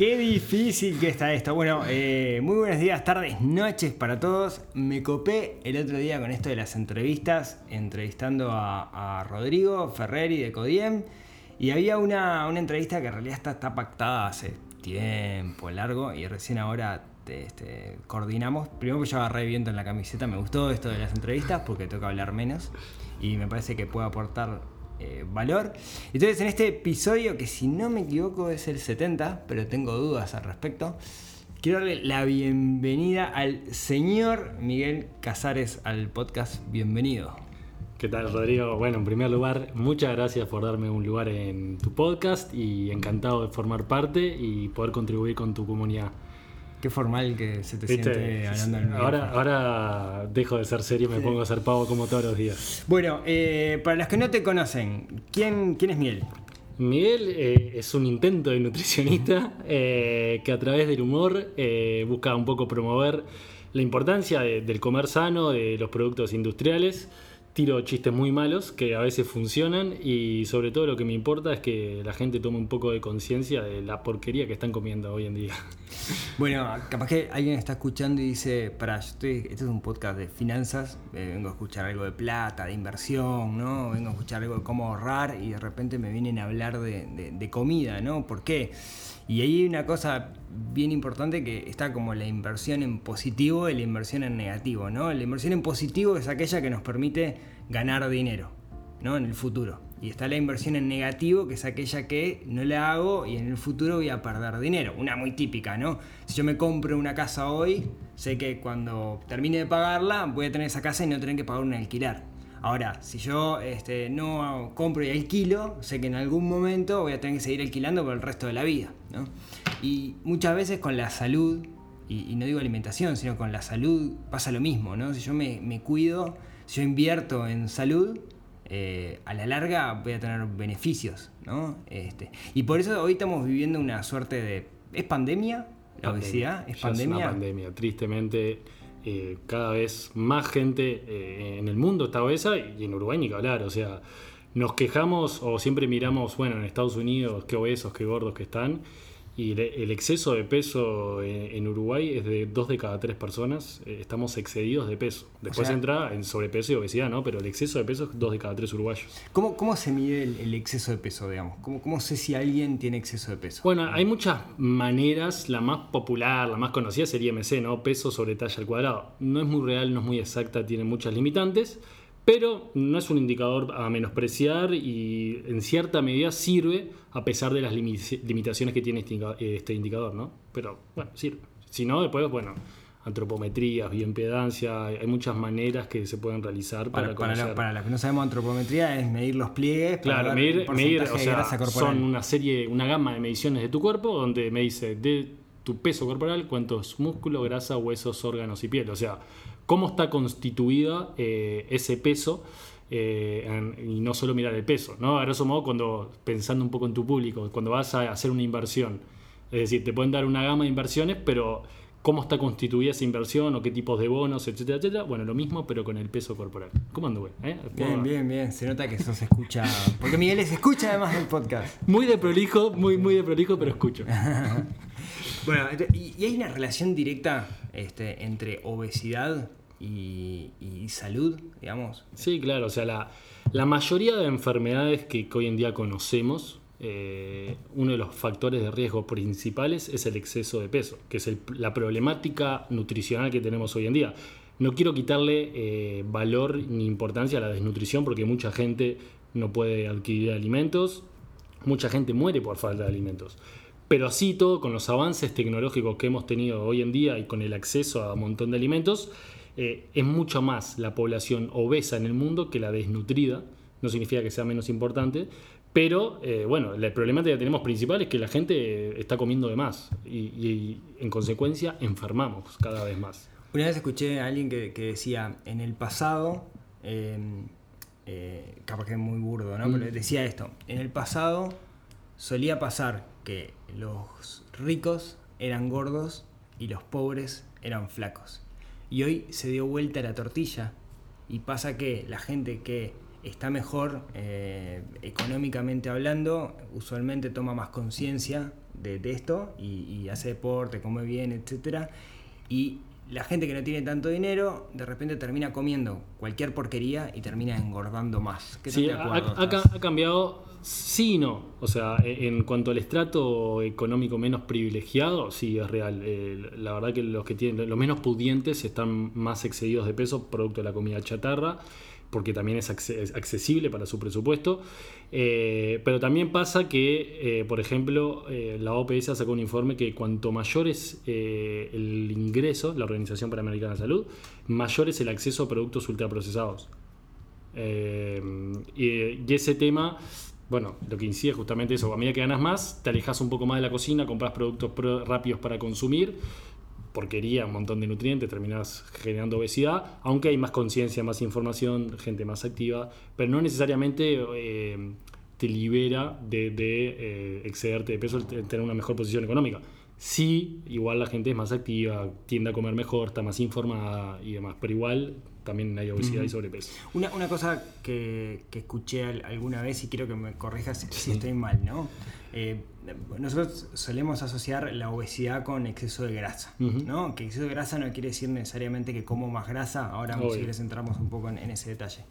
Qué difícil que está esto. Bueno, eh, muy buenos días, tardes, noches para todos. Me copé el otro día con esto de las entrevistas, entrevistando a, Rodrigo Ferreri de Codiem. Y había una, entrevista que en realidad está, pactada hace tiempo largo y recién ahora este, coordinamos. Primero que yo agarré viento en la camiseta, me gustó esto de las entrevistas porque toca hablar menos y me parece que puede aportar eh, valor. Entonces, en este episodio, que si no me equivoco es el 70, pero tengo dudas al respecto, quiero darle la bienvenida al señor Miguel Casares al podcast. Bienvenido. ¿Qué tal, Rodrigo? Bueno, en primer lugar, muchas gracias por darme un lugar en tu podcast y encantado de formar parte y poder contribuir con tu comunidad. Qué formal que se te siente hablando en ahora, ahora dejo de ser serio y me pongo a ser pavo como todos los días. Bueno, eh, para los que no te conocen, ¿quién, quién es Miguel? Miguel eh, es un intento de nutricionista eh, que a través del humor busca un poco promover la importancia del comer sano, de los productos industriales tiro chistes muy malos que a veces funcionan y sobre todo lo que me importa es que la gente tome un poco de conciencia de la porquería que están comiendo hoy en día. Bueno, capaz que alguien está escuchando y dice, para, estoy, este es un podcast de finanzas, eh, vengo a escuchar algo de plata, de inversión, ¿no? Vengo a escuchar algo de cómo ahorrar y de repente me vienen a hablar de, de comida, ¿no? ¿Por qué? Y ahí hay una cosa bien importante que está como la inversión en positivo y la inversión en negativo, ¿no? La inversión en positivo es aquella que nos permite ganar dinero, ¿no? En el futuro. Y está la inversión en negativo, que es aquella que no la hago y en el futuro voy a perder dinero. Una muy típica, ¿no? Si yo me compro una casa hoy, sé que cuando termine de pagarla voy a tener esa casa y no tener que pagar un alquiler. Ahora, si yo este, no compro y alquilo, sé que en algún momento voy a tener que seguir alquilando por el resto de la vida. Y muchas veces con la salud, y, no digo alimentación, sino con la salud pasa lo mismo. ¿no? Si yo me, cuido, si yo invierto en salud, eh, a la larga voy a tener beneficios. ¿no? Este, y por eso hoy estamos viviendo una suerte de... ¿Es pandemia? La obesidad, ¿es pandemia? Es una pandemia, tristemente eh, cada vez más gente eh, en el mundo está obesa y en Uruguay ni que hablar. O sea, nos quejamos o siempre miramos, bueno, en Estados Unidos, qué obesos, qué gordos que están. Y el exceso de peso en Uruguay es de dos de cada tres personas. Eh, estamos excedidos de peso. Después entra en sobrepeso y obesidad, ¿no? Pero el exceso de peso es dos de cada tres uruguayos. ¿Cómo, cómo se mide el, exceso de peso, digamos? ¿Cómo, ¿Cómo, sé si alguien tiene exceso de peso? Bueno, hay muchas maneras. La más popular, la más conocida sería MC, ¿no? Peso sobre talla al cuadrado. No es muy real, no es muy exacta, tiene muchas limitantes pero no es un indicador a menospreciar y en cierta medida sirve a pesar de las limitaciones que tiene este, este indicador, ¿no? Pero bueno, sirve. Si no, después, bueno, antropometrías, bioimpedancia, hay muchas maneras que se pueden realizar para, para conocer. Para, los que no sabemos antropometría es medir los pliegues. Claro, medir, medir o sea, son una serie, una gama de mediciones de tu cuerpo donde me dice de tu peso corporal cuántos músculos, grasa, huesos, órganos y piel. O sea, cómo está constituida eh, ese peso eh, y no solo mirar el peso. ¿no? A grosso modo, cuando, pensando un poco en tu público, cuando vas a hacer una inversión, es decir, te pueden dar una gama de inversiones, pero cómo está constituida esa inversión o qué tipos de bonos, etcétera, etcétera. Bueno, lo mismo, pero con el peso corporal. ¿Cómo anduve? Eh? Bien, bien, bien. Se nota que eso se escucha. Porque Miguel se escucha además del podcast. Muy de prolijo, muy, muy de prolijo, pero escucho. bueno, y, hay una relación directa este, entre obesidad y, salud, digamos. Sí, claro, o sea, la, mayoría de enfermedades que, hoy en día conocemos, eh, uno de los factores de riesgo principales es el exceso de peso, que es la problemática nutricional que tenemos hoy en día. No quiero quitarle eh, valor ni importancia a la desnutrición porque mucha gente no puede adquirir alimentos, mucha gente muere por falta de alimentos. Pero así todo, con los avances tecnológicos que hemos tenido hoy en día y con el acceso a un montón de alimentos, eh, es mucho más la población obesa en el mundo que la desnutrida. No significa que sea menos importante, pero eh, bueno, la problemática que tenemos principal es que la gente está comiendo de más y, en consecuencia enfermamos cada vez más. Una vez escuché a alguien que, decía, en el pasado, em, eh, capaz que es muy burdo, ¿no? Pero mm. decía esto, en el pasado solía pasar que los ricos eran gordos y los pobres eran flacos. Y hoy se dio vuelta la tortilla y pasa que la gente que está mejor eh, económicamente hablando, usualmente toma más conciencia de, esto y, hace deporte, come bien, etcétera. Y la gente que no tiene tanto dinero, de repente termina comiendo cualquier porquería y termina engordando más. ¿Qué Sí, de ha, ha cambiado, sí y no. O sea, e- en cuanto al estrato económico menos privilegiado, sí es real. Eh, la verdad que los que tienen, los menos pudientes están más excedidos de peso producto de la comida chatarra, porque también es, acce- es accesible para su presupuesto. Eh, pero también pasa que, eh, por ejemplo, eh, la OPS sacó un informe que cuanto mayor es el ingreso, la Organización Panamericana de Salud, mayor es el acceso a productos ultraprocesados. Y, ese tema, bueno, lo que incide es justamente eso. A medida que ganas más, te alejas un poco más de la cocina, compras productos pro- rápidos para consumir, porquería, un montón de nutrientes, terminas generando obesidad, aunque hay más conciencia, más información, gente más activa, pero no necesariamente eh, te libera de, de, eh, excederte de peso, tener una mejor posición económica. Sí, igual la gente es más activa, tiende a comer mejor, está más informada y demás, pero igual también hay obesidad y sobrepeso. Una, una cosa que, que escuché al- alguna vez y quiero que me corrijas si estoy mal, ¿no? Eh, nosotros solemos asociar la obesidad con exceso de grasa. ¿no? Que exceso de grasa no quiere decir necesariamente que como más grasa, ahora Obvio. si quieres entramos un poco en, en ese detalle.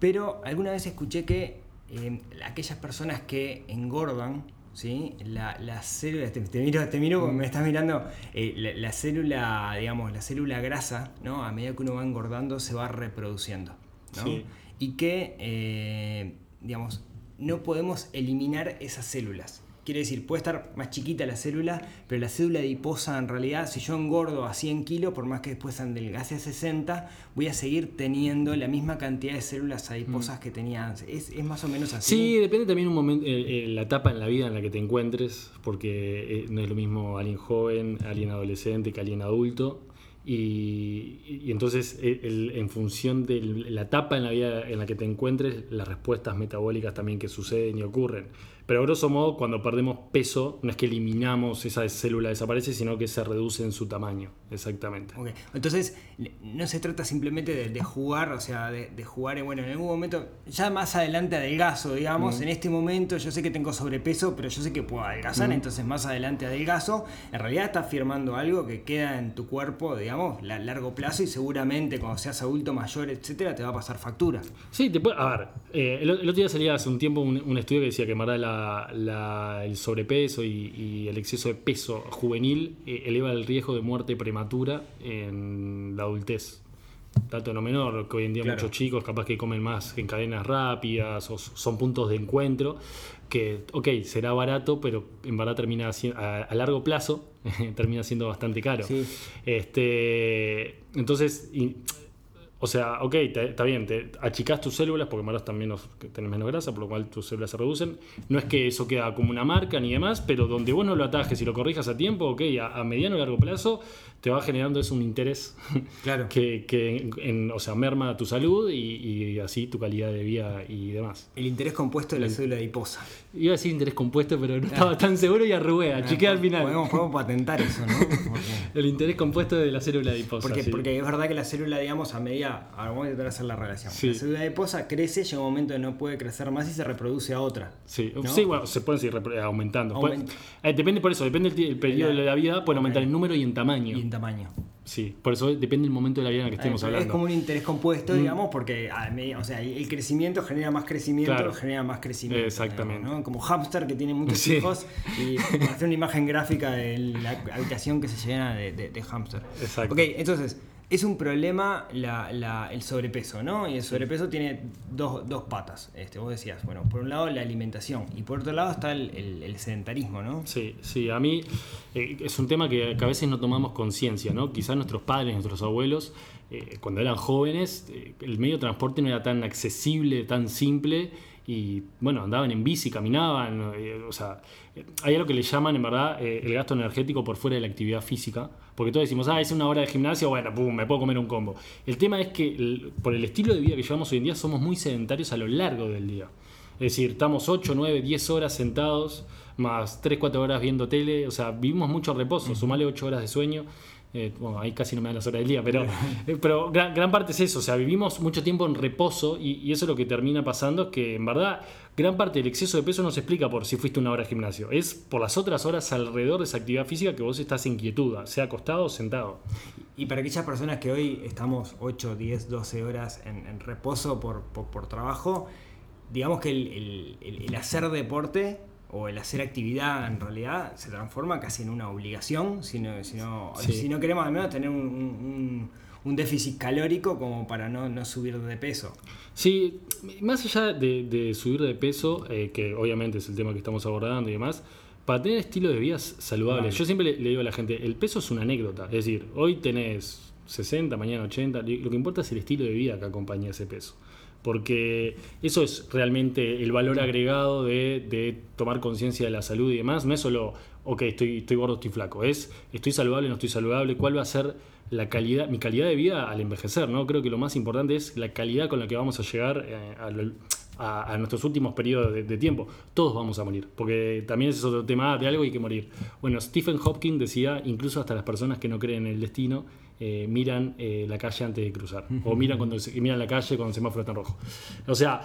Pero alguna vez escuché que eh, aquellas personas que engordan, ¿sí? La, la célula, te, te miro, te miro, me estás mirando, eh, la, la célula, digamos, la célula grasa, ¿no? A medida que uno va engordando se va reproduciendo, ¿no? Sí. Y que, eh, digamos, no podemos eliminar esas células. Quiere decir, puede estar más chiquita la célula, pero la célula adiposa en realidad, si yo engordo a 100 kilos, por más que después adelgace a 60, voy a seguir teniendo la misma cantidad de células adiposas que tenía antes. Es, es más o menos así. Sí, depende también un momento, eh, eh, la etapa en la vida en la que te encuentres, porque eh, no es lo mismo alguien joven, alguien adolescente que alguien adulto. Y, y entonces, el- en función de la etapa en la vida en la que te encuentres, las respuestas metabólicas también que suceden y ocurren. Pero, a grosso modo, cuando perdemos peso, no es que eliminamos esa célula desaparece, sino que se reduce en su tamaño. Exactamente. Ok, Entonces, no se trata simplemente de, de jugar, o sea, de, de jugar, bueno, en algún momento, ya más adelante adelgazo, digamos, en este momento yo sé que tengo sobrepeso, pero yo sé que puedo adelgazar, entonces más adelante adelgazo, en realidad estás firmando algo que queda en tu cuerpo, digamos, a largo plazo y seguramente cuando seas adulto mayor, etcétera, te va a pasar factura. Sí, te puede, a ver, eh, el, el otro día salía hace un tiempo un, un estudio que decía que en verdad la- la- el sobrepeso y, y el exceso de peso juvenil eh, eleva el riesgo de muerte prematura en la adultez. Dato no menor, que hoy en día Claro. muchos chicos capaz que comen más en cadenas rápidas o son puntos de encuentro que, ok, será barato, pero en verdad termina a, a largo plazo termina siendo bastante caro. Sí. Este, entonces, y- o sea, ok, está bien, te achicás tus células porque maras también tenés menos grasa, por lo cual tus células se reducen. No es que eso queda como una marca ni demás, pero donde vos no lo atajes y lo corrijas a tiempo, ok, a, a mediano o largo plazo te va generando eso un interés Claro. que, que en- o sea, merma tu salud y, y así tu calidad de vida y demás. El interés compuesto de la célula adiposa. Iba a decir interés compuesto, pero no estaba tan seguro y arrugué, achiqué al final. Podemos, podemos patentar eso, ¿no? El interés compuesto de la célula adiposa. Porque, sí. porque es verdad que la célula, digamos, a medida. Ahora vamos a intentar hacer la relación. Sí. La célula adiposa crece, llega un momento que no puede crecer más y se reproduce a otra. Sí, ¿no? sí, bueno, se pueden seguir aumentando. Aument- Puede- eh, depende por eso, depende del el periodo La- de la vida, pueden aumentar en número y en tamaño. Y en tamaño. Sí, por eso depende del momento de la vida en el que estemos es hablando. Mm. como un interés compuesto, digamos, porque a medida- o sea, el crecimiento genera más crecimiento, Claro. genera más crecimiento. Exactamente. Como hámster que tiene muchos Sí. hijos y hacer una imagen gráfica de la habitación que se llena de, de, de hámster. Exacto. Ok, entonces, es un problema la- la- el sobrepeso, ¿no? Y el sobrepeso tiene dos, dos patas. Este, vos decías, bueno, por un lado la alimentación y por otro lado está el, el- el sedentarismo, ¿no? Sí, sí, a mí eh, es un tema que, que a veces no tomamos conciencia, ¿no? Quizás nuestros padres, nuestros abuelos, eh, cuando eran jóvenes, eh, el medio de transporte no era tan accesible, tan simple, y bueno, andaban en bici, caminaban, eh, o sea, hay algo que le llaman en verdad eh, el gasto energético por fuera de la actividad física, porque todos decimos, ah, es una hora de gimnasio, bueno, pum, me puedo comer un combo. El tema es que el- por el estilo de vida que llevamos hoy en día somos muy sedentarios a lo largo del día. Es decir, estamos 8, 9, 10 horas sentados, más 3, 4 horas viendo tele, o sea, vivimos mucho reposo, sumale 8 horas de sueño. Eh, bueno, ahí casi no me dan las horas del día, pero, eh, pero gran, gran, parte es eso. O sea, vivimos mucho tiempo en reposo y, y, eso es lo que termina pasando, es que en verdad gran parte del exceso de peso no se explica por si fuiste una hora al gimnasio. Es por las otras horas alrededor de esa actividad física que vos estás en quietud, sea acostado o sentado. Y para aquellas personas que hoy estamos 8, 10, 12 horas en, en reposo por, por, por, trabajo, digamos que el, el, el hacer deporte o el hacer actividad en realidad se transforma casi en una obligación, si no, si no, sí. si no queremos al menos tener un, un, un, déficit calórico como para no, no, subir de peso. Sí, más allá de, de subir de peso, eh, que obviamente es el tema que estamos abordando y demás, para tener estilo de vida saludable, vale. yo siempre le, le, digo a la gente, el peso es una anécdota, es decir, hoy tenés 60, mañana 80, lo que importa es el estilo de vida que acompaña ese peso porque eso es realmente el valor agregado de, de tomar conciencia de la salud y demás. No es solo, ok, estoy, estoy gordo, estoy flaco, es estoy saludable, no estoy saludable, cuál va a ser la calidad, mi calidad de vida al envejecer, ¿no? Creo que lo más importante es la calidad con la que vamos a llegar eh, a, a, a, nuestros últimos periodos de, de, tiempo. Todos vamos a morir, porque también ese es otro tema, de algo hay que morir. Bueno, Stephen Hopkins decía, incluso hasta las personas que no creen en el destino, eh, miran eh, la calle antes de cruzar. O miran, cuando se, miran la calle cuando el semáforo está en rojo. O sea,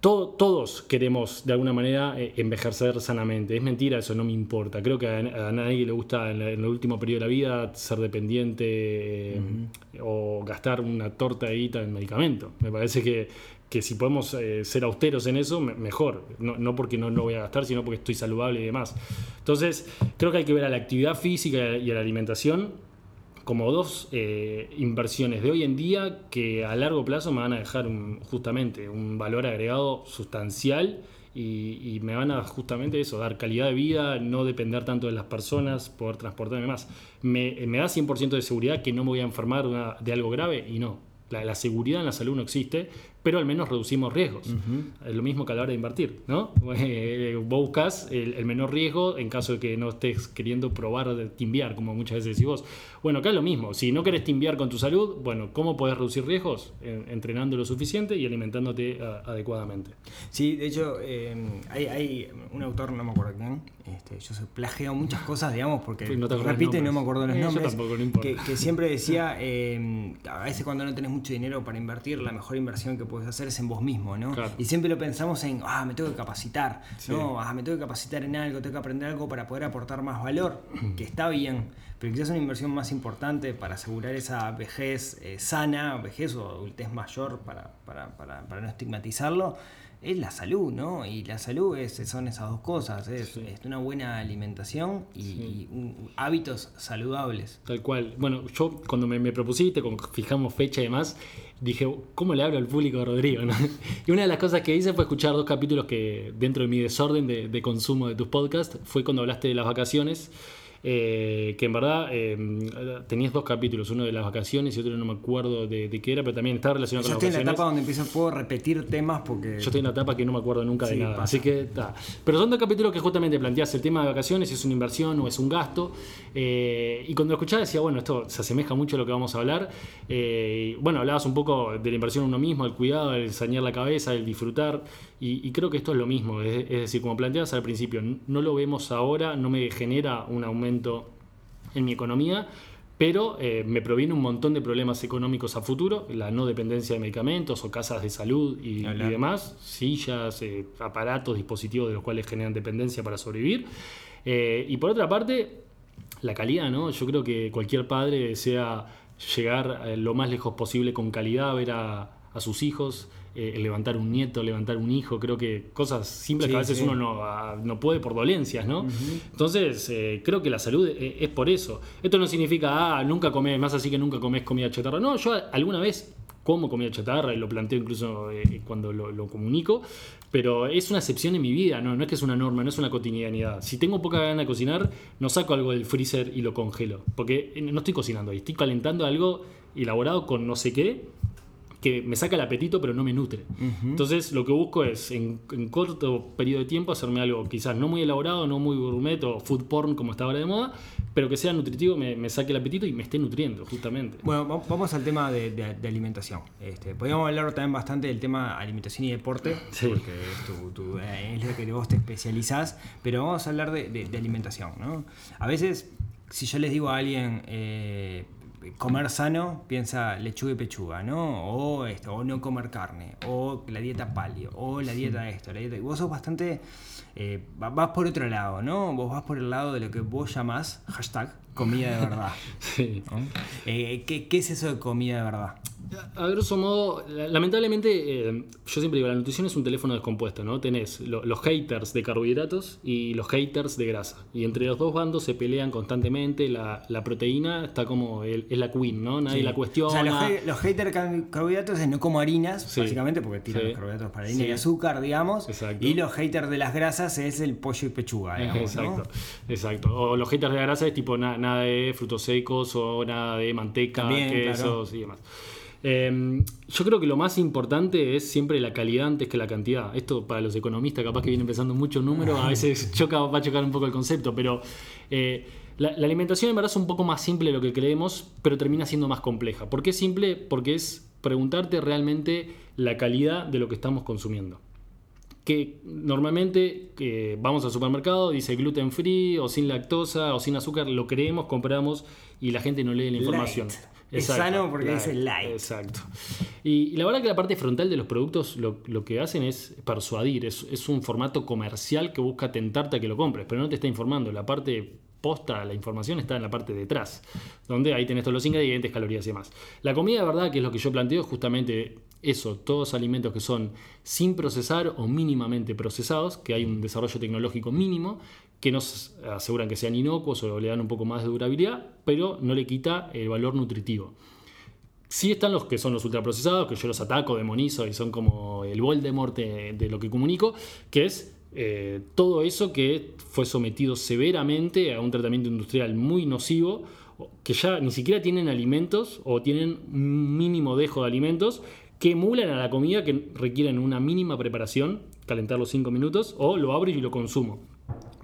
todo, todos queremos de alguna manera eh, envejecer sanamente. Es mentira, eso no me importa. Creo que a, a nadie le gusta en, la, en, el último periodo de la vida ser dependiente uh -huh. o gastar una torta de guita en medicamento. Me parece que, que si podemos eh, ser austeros en eso, mejor. No, no porque no lo no voy a gastar, sino porque estoy saludable y demás. Entonces, creo que hay que ver a la actividad física y a la alimentación como dos eh, inversiones de hoy en día que a largo plazo me van a dejar un, justamente un valor agregado sustancial y, me van a justamente eso, dar calidad de vida, no depender tanto de las personas, poder transportarme más. Me, me da 100% de seguridad que no me voy a enfermar de algo grave y no. La, seguridad en la salud no existe, pero al menos reducimos riesgos. Uh -huh. Es lo mismo que a la hora de invertir, ¿no? Eh, vos buscas el, el, menor riesgo en caso de que no estés queriendo probar de timbiar, como muchas veces decís vos. Bueno, acá es lo mismo. Si no querés timbiar con tu salud, bueno, ¿cómo podés reducir riesgos? entrenando lo suficiente y alimentándote adecuadamente. Sí, de hecho, eh, hay, hay, un autor, no me acuerdo quién, este, yo se plageo muchas cosas, digamos, porque no repito y no me acuerdo los eh, nombres. Tampoco, no que, que, siempre decía, eh, a veces cuando no tenés mucho dinero para invertir, la mejor inversión que puedes hacer es en vos mismo, ¿no? Claro. Y siempre lo pensamos en, ah, me tengo que capacitar, sí. ¿no? Ah, me tengo que capacitar en algo, tengo que aprender algo para poder aportar más valor, que está bien, pero quizás una inversión más importante para asegurar esa vejez eh, sana, vejez o adultez mayor, para, para, para, para no estigmatizarlo, es la salud, ¿no? Y la salud es, son esas dos cosas, es, sí. es una buena alimentación y, sí. y un, hábitos saludables. Tal cual. Bueno, yo cuando me, me propusiste, cuando fijamos fecha y demás, dije, ¿cómo le hablo al público de Rodrigo? Y una de las cosas que hice fue escuchar dos capítulos que dentro de mi desorden de, de consumo de tus podcasts, fue cuando hablaste de las vacaciones eh, que en verdad eh, tenías dos capítulos, uno de las vacaciones y otro no me acuerdo de, de qué era, pero también está relacionado Yo con las vacaciones. Yo estoy en la etapa donde empiezo, puedo repetir temas porque... Yo estoy en la etapa que no me acuerdo nunca sí, de nada, pasa. así que está. Pero son dos capítulos que justamente planteas el tema de vacaciones, si es una inversión o es un gasto, eh, y cuando lo escuchaba decía, bueno, esto se asemeja mucho a lo que vamos a hablar, eh, bueno, hablabas un poco de la inversión en uno mismo, el cuidado, el sanear la cabeza, el disfrutar, y, y creo que esto es lo mismo, es, es decir, como planteas al principio, no lo vemos ahora, no me genera un aumento en mi economía, pero eh, me proviene un montón de problemas económicos a futuro, la no dependencia de medicamentos o casas de salud y, y demás, sillas, eh, aparatos, dispositivos de los cuales generan dependencia para sobrevivir. Eh, y por otra parte, la calidad, ¿no? Yo creo que cualquier padre desea llegar lo más lejos posible con calidad, ver a, a sus hijos, eh, levantar un nieto, levantar un hijo, creo que cosas simples sí, que a veces sí. uno no, a, no, puede por dolencias, ¿no? Uh -huh. Entonces, eh, creo que la salud es, es, por eso. Esto no significa, ah, nunca comes, más así que nunca comes comida chatarra. No, yo alguna vez como comida chatarra y lo planteo incluso eh, cuando lo, lo, comunico, pero es una excepción en mi vida, ¿no? no es que es una norma, no es una cotidianidad. Si tengo poca gana de cocinar, no saco algo del freezer y lo congelo, porque eh, no estoy cocinando ahí, estoy calentando algo elaborado con no sé qué que me saca el apetito pero no me nutre. Uh -huh. Entonces lo que busco es en, en, corto periodo de tiempo hacerme algo quizás no muy elaborado, no muy gourmet o food porn como está ahora de moda, pero que sea nutritivo, me, me saque el apetito y me esté nutriendo justamente. Bueno, vamos al tema de, de, de alimentación. Este, podríamos hablar también bastante del tema alimentación y deporte, sí. porque es, tu, tu, eh, es lo que vos te especializás, pero vamos a hablar de, de alimentación. ¿no? A veces si yo les digo a alguien eh, comer sano, piensa lechuga y pechuga, ¿no? O esto, o no comer carne, o la dieta palio, o la dieta de esto, la dieta. Y vos sos bastante. eh, va- vas por otro lado, ¿no? Vos vas por el lado de lo que vos llamás, hashtag, comida de verdad. Sí. ¿no? Eh, ¿qué, qué es eso de comida de verdad? A grosso modo, la- lamentablemente, eh, yo siempre digo, la nutrición es un teléfono descompuesto, ¿no? Tenés lo- los haters de carbohidratos y los haters de grasa. Y entre los dos bandos se pelean constantemente. La, la proteína está como, el- es la queen, ¿no? Nadie Sí. la cuestiona. O sea, los, ha- los haters car- carbohidratos es no como harinas, Sí. básicamente, porque tiran Sí. los carbohidratos para harina Sí. y azúcar, digamos. Exacto. Y los haters de las grasas es el pollo y pechuga, digamos. Exacto, ¿no? exacto. O los haters de la grasa es tipo na- nada de frutos secos o nada de manteca, También, quesos y demás. Eh, yo creo que lo más importante es siempre la calidad antes que la cantidad. Esto para los economistas capaz que vienen pensando mucho números, a veces choca, va a chocar un poco el concepto, pero eh, la, la alimentación en verdad es un poco más simple de lo que creemos, pero termina siendo más compleja. ¿Por qué simple? Porque es preguntarte realmente la calidad de lo que estamos consumiendo que normalmente eh, vamos al supermercado, dice gluten free o sin lactosa o sin azúcar, lo creemos, compramos y la gente no lee la información. Light. Es sano porque dice light. Exacto. Y, y la verdad que la parte frontal de los productos lo, lo que hacen es persuadir, es, es un formato comercial que busca tentarte a que lo compres, pero no te está informando. La parte la información está en la parte de atrás, donde ahí tenés todos los ingredientes, calorías y demás. La comida de verdad, que es lo que yo planteo, es justamente eso, todos alimentos que son sin procesar o mínimamente procesados, que hay un desarrollo tecnológico mínimo, que nos aseguran que sean inocuos o le dan un poco más de durabilidad, pero no le quita el valor nutritivo. Sí están los que son los ultraprocesados, que yo los ataco, demonizo y son como el Voldemort de, de lo que comunico, que es eh, todo eso que fue sometido severamente a un tratamiento industrial muy nocivo, que ya ni siquiera tienen alimentos o tienen un mínimo dejo de alimentos que emulan a la comida que requieren una mínima preparación, calentar los 5 minutos, o lo abro y lo consumo.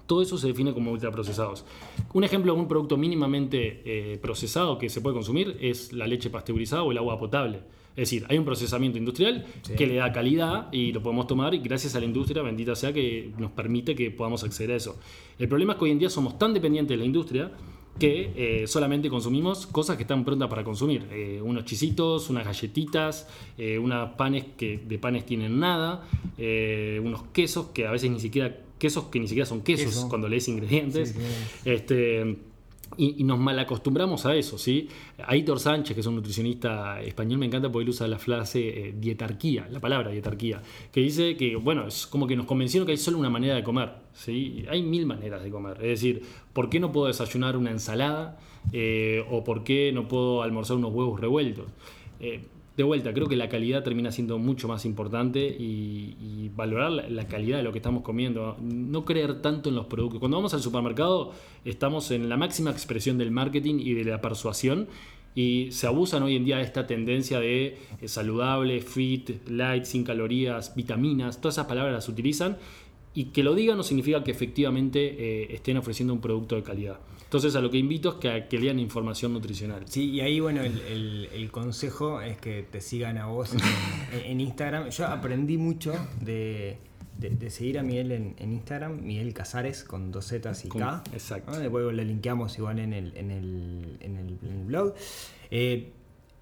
Todo eso se define como ultraprocesados. Un ejemplo de un producto mínimamente eh, procesado que se puede consumir es la leche pasteurizada o el agua potable. Es decir, hay un procesamiento industrial Sí. que le da calidad y lo podemos tomar y gracias a la industria, bendita sea, que nos permite que podamos acceder a eso. El problema es que hoy en día somos tan dependientes de la industria que eh, solamente consumimos cosas que están prontas para consumir. Eh, unos chisitos, unas galletitas, eh, unos panes que de panes tienen nada, unos quesos que a veces ni siquiera, quesos que ni siquiera son quesos Queso. cuando lees ingredientes. Sí. Este, y, nos malacostumbramos a eso, ¿sí? Aitor Sánchez, que es un nutricionista español, me encanta porque él usa la frase eh, dietarquía, la palabra dietarquía, que dice que, bueno, es como que nos convencieron que hay solo una manera de comer, ¿sí? Hay mil maneras de comer. Es decir, ¿por qué no puedo desayunar una ensalada? Eh, ¿O por qué no puedo almorzar unos huevos revueltos? Eh, de vuelta, creo que la calidad termina siendo mucho más importante y, valorar la, la calidad de lo que estamos comiendo. No creer tanto en los productos. Cuando vamos al supermercado estamos en la máxima expresión del marketing y de la persuasión y se abusan hoy en día de esta tendencia de eh, saludable, fit, light, sin calorías, vitaminas, todas esas palabras las utilizan y que lo digan no significa que efectivamente eh, estén ofreciendo un producto de calidad. Entonces a lo que invito es que, a que lean información nutricional. Sí, y ahí, bueno, el, el- el consejo es que te sigan a vos en, en Instagram. Yo aprendí mucho de, de- de seguir a Miguel en, en Instagram, Miguel Casares con dos Zetas y Con- K. exacto. ¿no? Después lo linkeamos igual en el, en el, en el- en el blog. Eh,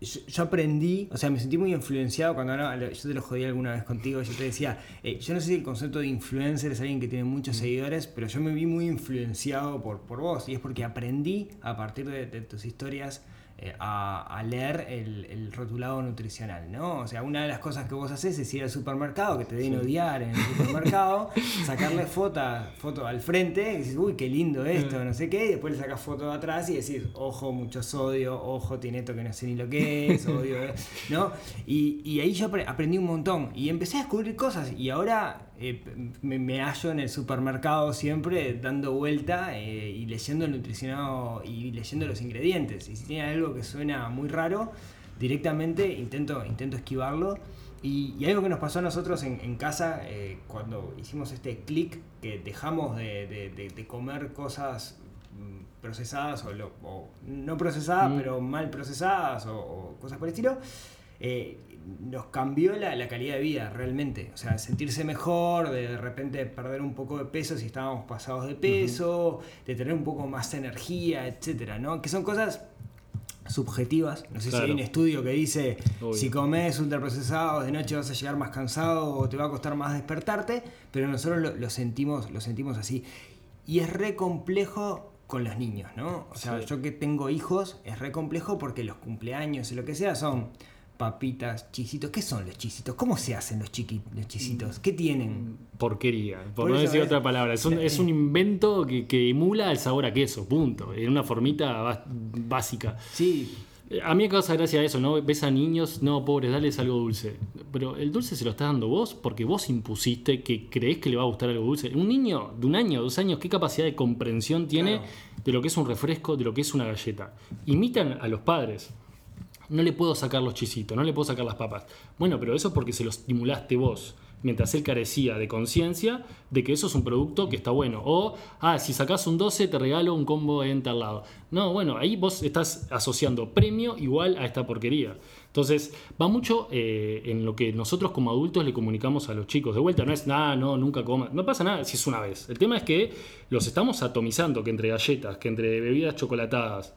yo, yo aprendí, o sea, me sentí muy influenciado cuando hablaba- yo te lo jodí alguna vez contigo, yo te decía, eh, yo no sé si el concepto de influencer es alguien que tiene muchos seguidores, pero yo me vi muy influenciado por, por vos, y es porque aprendí a partir de, de tus historias eh, a, a leer el, el rotulado nutricional, ¿no? O sea, una de las cosas que vos haces es ir al supermercado, que te den odiar en el supermercado, sacarle foto, foto al frente, y decís, uy, qué lindo esto, no sé qué, y después le sacas foto de atrás y decís, ojo, mucho sodio, ojo, tiene esto que no sé ni lo que es, odio, eh", ¿no? Y, y ahí yo apre- aprendí un montón y empecé a descubrir cosas y ahora eh, me, me hallo en el supermercado siempre dando vuelta eh, y leyendo el nutricionado y leyendo los ingredientes. Y si tiene algo que suena muy raro, directamente intento, intento esquivarlo. Y, y algo que nos pasó a nosotros en, en casa eh, cuando hicimos este clic que dejamos de, de- de- de comer cosas mm, procesadas o, lo- o no procesadas, Mm. pero mal procesadas o, o cosas por el estilo, eh, nos cambió la, la, calidad de vida realmente. O sea, sentirse mejor, de repente perder un poco de peso si estábamos pasados de peso, de tener un poco más de energía, etcétera, ¿no? Que son cosas subjetivas. No sé si hay un estudio que dice si comes ultraprocesados de noche vas a llegar más cansado o te va a costar más despertarte, pero nosotros lo, sentimos, lo sentimos así. Y es re complejo con los niños, ¿no? O sea, yo que tengo hijos, es re complejo porque los cumpleaños y lo que sea son papitas, chisitos. ¿Qué son los chisitos? ¿Cómo se hacen los, los chisitos? ¿Qué tienen? Porquería, por, no decir otra palabra. Es un, es un invento que, emula el sabor a queso, punto. En una formita básica. Sí. Eh, a mí me causa gracia eso, ¿no? Ves a niños, no, pobres, dales algo dulce. Pero el dulce se lo estás dando vos porque vos impusiste que crees que le va a gustar algo dulce. Un niño de un año, dos años, ¿qué capacidad de comprensión tiene de lo que es un refresco, de lo que es una galleta? Imitan a los padres no le puedo sacar los chisitos, no le puedo sacar las papas. Bueno, pero eso es porque se lo estimulaste vos, mientras él carecía de conciencia de que eso es un producto que está bueno. O, ah, si sacás un 12 te regalo un combo en tal lado. No, bueno, ahí vos estás asociando premio igual a esta porquería. Entonces, va mucho eh, en lo que nosotros como adultos le comunicamos a los chicos. De vuelta, no es nada, no, nunca comas. No pasa nada si es una vez. El tema es que los estamos atomizando, que entre galletas, que entre bebidas chocolatadas,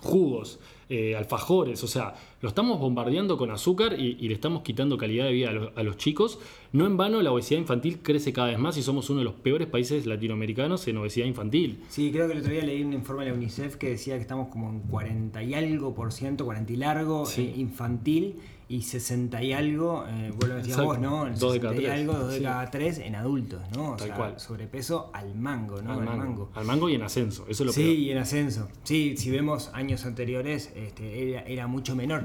jugos, eh, alfajores, o sea, lo estamos bombardeando con azúcar y, le estamos quitando calidad de vida a, los chicos. No en vano la obesidad infantil crece cada vez más y somos uno de los peores países latinoamericanos en obesidad infantil. Sí, creo que el otro día leí un informe de la UNICEF que decía que estamos como en 40 y algo por ciento, 40 y largo eh, infantil y 60 y algo, eh, vuelvo a decir vos, ¿no? 2 de cada 3. y algo, 2 de cada 3 en adultos, ¿no? O Tal sea, cual. sobrepeso al mango, ¿no? Al mango. Al mango y en ascenso, eso es lo Sí, y en ascenso. Sí, si vemos años anteriores, este, era, mucho menor.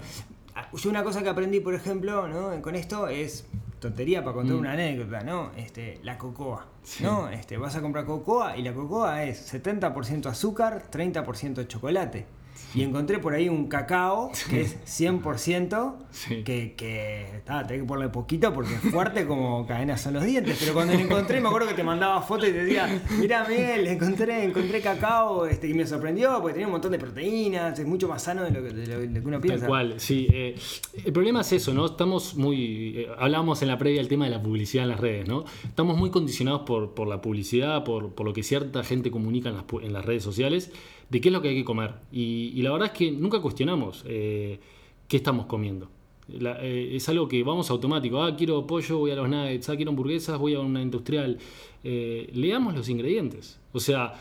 Ah, yo una cosa que aprendí, por ejemplo, ¿no? con esto es tontería para contar mm. una anécdota, ¿no? Este, la cocoa, ¿no? Este, vas a comprar cocoa y la cocoa es 70% azúcar, 30% chocolate. Y encontré por ahí un cacao que es 100%, que, que tenés que ponerle poquito porque es fuerte como cadenas son los dientes. Pero cuando lo encontré, me acuerdo que te mandaba fotos y te decía, mira Miguel, encontré, encontré cacao este, y me sorprendió porque tenía un montón de proteínas, es mucho más sano de lo que, de lo, que uno piensa. Tal cual, sí. Eh, el problema es eso, ¿no? Estamos muy, eh, hablábamos en la previa del tema de la publicidad en las redes, ¿no? Estamos muy condicionados por, por la publicidad, por, por lo que cierta gente comunica en las, en las redes sociales de qué es lo que hay que comer. Y, la verdad es que nunca cuestionamos eh, qué estamos comiendo. Eh, es algo que vamos automático. Ah, quiero pollo, voy a los nuggets. Ah, quiero hamburguesas, voy a una industrial. Eh, leamos los ingredientes. O sea,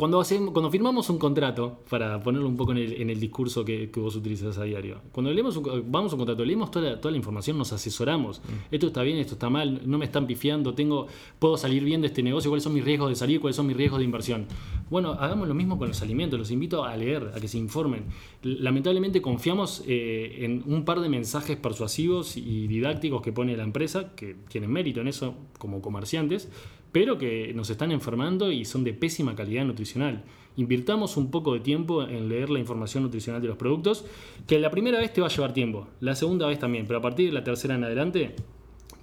cuando, hacemos, cuando firmamos un contrato, para ponerlo un poco en el, discurso que, vos utilizas a diario, cuando leemos vamos a un contrato, leemos toda la, toda la información, nos asesoramos. Mm. Esto está bien, esto está mal, no me están pifiando, tengo, puedo salir bien de este negocio, cuáles son mis riesgos de salir, cuáles son mis riesgos de inversión. Bueno, hagamos lo mismo con los alimentos, los invito a leer, a que se informen. Lamentablemente confiamos eh, en un par de mensajes persuasivos y didácticos que pone la empresa, que tienen mérito en eso como comerciantes, pero que nos están enfermando y son de pésima calidad nutricional. Invirtamos un poco de tiempo en leer la información nutricional de los productos, que la primera vez te va a llevar tiempo, la segunda vez también, pero a partir de la tercera en adelante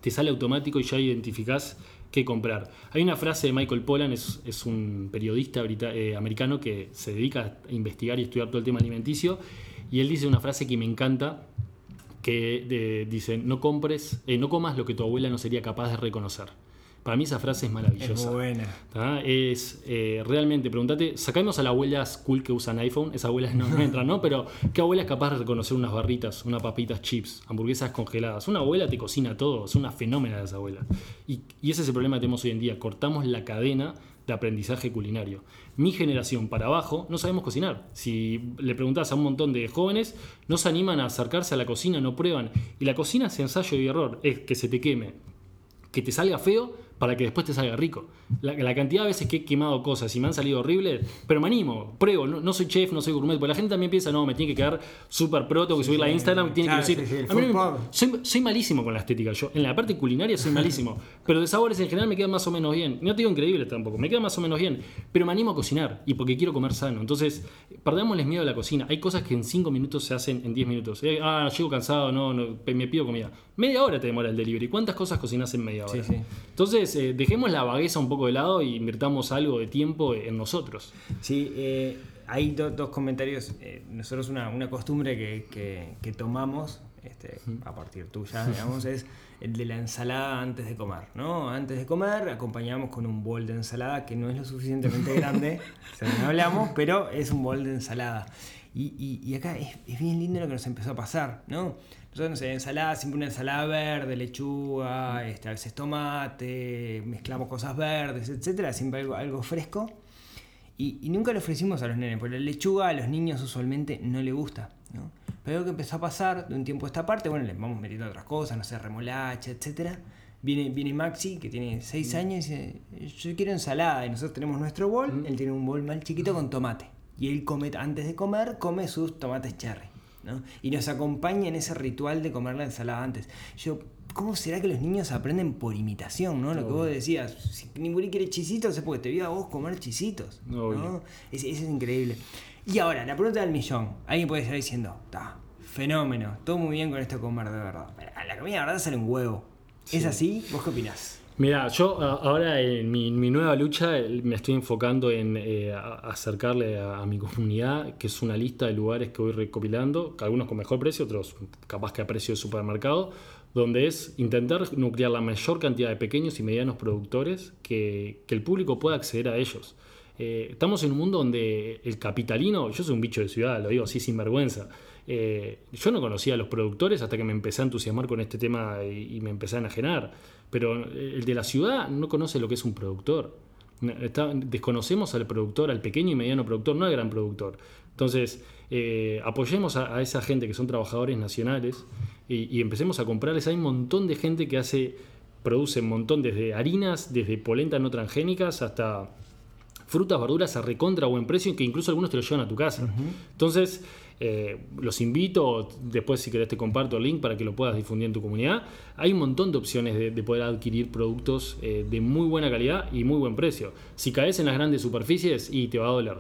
te sale automático y ya identificás qué comprar. Hay una frase de Michael Pollan, es, un periodista eh, americano que se dedica a investigar y estudiar todo el tema alimenticio, y él dice una frase que me encanta, que dice, no compres, eh, no comas lo que tu abuela no sería capaz de reconocer. Para mí esa frase es maravillosa. Es buena. Es eh, realmente, pregúntate, sacamos a las abuelas cool que usan iPhone, esas abuelas no, entran, ¿no? Pero ¿qué abuela es capaz de reconocer unas barritas, unas papitas chips, hamburguesas congeladas? Una abuela te cocina todo, es una fenómena esa abuela. Y, y ese es el problema que tenemos hoy en día, cortamos la cadena de aprendizaje culinario. Mi generación para abajo no sabemos cocinar. Si le preguntas a un montón de jóvenes, no se animan a acercarse a la cocina, no prueban. Y la cocina es ensayo y error, es que se te queme, que te salga feo para que después te salga rico. La, cantidad de veces que he quemado cosas y me han salido horribles, pero me animo, pruebo, no, soy chef, no soy gourmet, porque la gente también piensa, no, me tiene que quedar súper pro, tengo que subirla a Instagram, tiene que decir... soy, malísimo con la estética, yo en la parte culinaria soy malísimo, pero de sabores en general me quedan más o menos bien. No te digo increíble tampoco, me queda más o menos bien, pero me animo a cocinar y porque quiero comer sano. Entonces, perdémosles miedo a la cocina. Hay cosas que en 5 minutos se hacen en 10 minutos. Eh, ah, llego cansado, no, no, me pido comida. Media hora te demora el delivery. ¿Cuántas cosas cocinas en media hora? Entonces, eh, dejemos la vagueza un poco de lado y invirtamos algo de tiempo en nosotros. Sí, eh, hay dos comentarios. Eh, nosotros una, una costumbre que, que, tomamos este, a partir tuya, digamos, es el de la ensalada antes de comer, ¿no? Antes de comer acompañamos con un bol de ensalada que no es lo suficientemente grande, según hablamos, pero es un bol de ensalada. Y, y, acá es, es, bien lindo lo que nos empezó a pasar, ¿no? Nosotros, no sé, ensalada, siempre una ensalada verde, lechuga, este, a veces tomate, mezclamos cosas verdes, etcétera, siempre algo, algo fresco. Y, y, nunca lo ofrecimos a los nenes, porque la lechuga a los niños usualmente no le gusta, ¿no? Pero algo que empezó a pasar de un tiempo a esta parte, bueno, les vamos metiendo otras cosas, no sé, remolacha, etcétera. Viene, viene Maxi, que tiene 6 mm. años, y dice, yo quiero ensalada. Y nosotros tenemos nuestro bol, mm. él tiene un bol más chiquito con tomate. Y él come, antes de comer, come sus tomates cherry. ¿No? Y nos acompaña en ese ritual de comer la ensalada antes. Yo, ¿cómo será que los niños aprenden por imitación, ¿no? Lo que vos decías, si ninguno quiere chisitos es porque te vi a vos comer chisitos. ¿no? Eso es increíble. Y ahora, la pregunta del millón. Alguien puede estar diciendo, está, fenómeno, todo muy bien con esto de comer de verdad. la comida de verdad sale un huevo. ¿Es así? ¿Vos qué opinás? Mira, yo ahora en mi, nueva lucha me estoy enfocando en eh, acercarle a, mi comunidad, que es una lista de lugares que voy recopilando, algunos con mejor precio, otros capaz que a precio de supermercado, donde es intentar nuclear la mayor cantidad de pequeños y medianos productores que, el público pueda acceder a ellos. Eh, estamos en un mundo donde el capitalino, yo soy un bicho de ciudad, lo digo así sin vergüenza, eh, yo no conocía a los productores hasta que me empecé a entusiasmar con este tema y, me empecé a enajenar. Pero el de la ciudad no conoce lo que es un productor. desconocemos al productor, al pequeño y mediano productor, no al gran productor. Entonces, eh, apoyemos a, esa gente que son trabajadores nacionales y, empecemos a comprarles. Hay un montón de gente que hace, produce un montón, desde harinas, desde polenta no transgénicas hasta frutas, verduras a recontra buen precio, que incluso algunos te lo llevan a tu casa. Entonces, eh, los invito, después si querés te comparto el link para que lo puedas difundir en tu comunidad. Hay un montón de opciones de, poder adquirir productos eh, de muy buena calidad y muy buen precio. Si caes en las grandes superficies y te va a doler,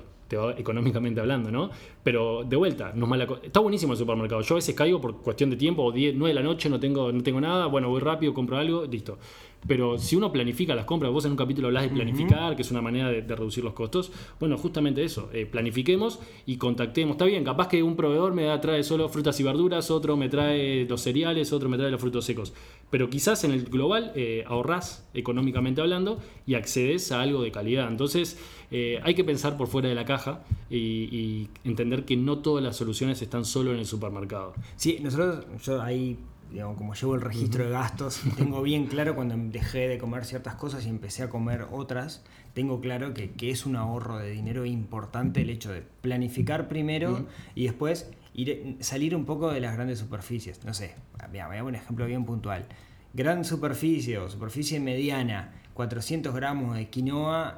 económicamente hablando, ¿no? Pero de vuelta, no está buenísimo el supermercado. Yo a veces caigo por cuestión de tiempo, o 10, 9 de la noche, no tengo, no tengo nada, bueno, voy rápido, compro algo, listo. Pero si uno planifica las compras, vos en un capítulo hablas de planificar, que es una manera de, reducir los costos, bueno, justamente eso, eh, planifiquemos y contactemos. Está bien, capaz que un proveedor me trae solo frutas y verduras, otro me trae los cereales, otro me trae los frutos secos. Pero quizás en el global eh, ahorrás económicamente hablando y accedes a algo de calidad. Entonces eh, hay que pensar por fuera de la caja y, y entender que no todas las soluciones están solo en el supermercado. Sí, nosotros, yo ahí digamos, como llevo el registro de gastos, tengo bien claro cuando dejé de comer ciertas cosas y empecé a comer otras, tengo claro que, es un ahorro de dinero importante el hecho de planificar primero y después ir, salir un poco de las grandes superficies. No sé, voy a un ejemplo bien puntual. Gran superficie o superficie mediana, 400 gramos de quinoa,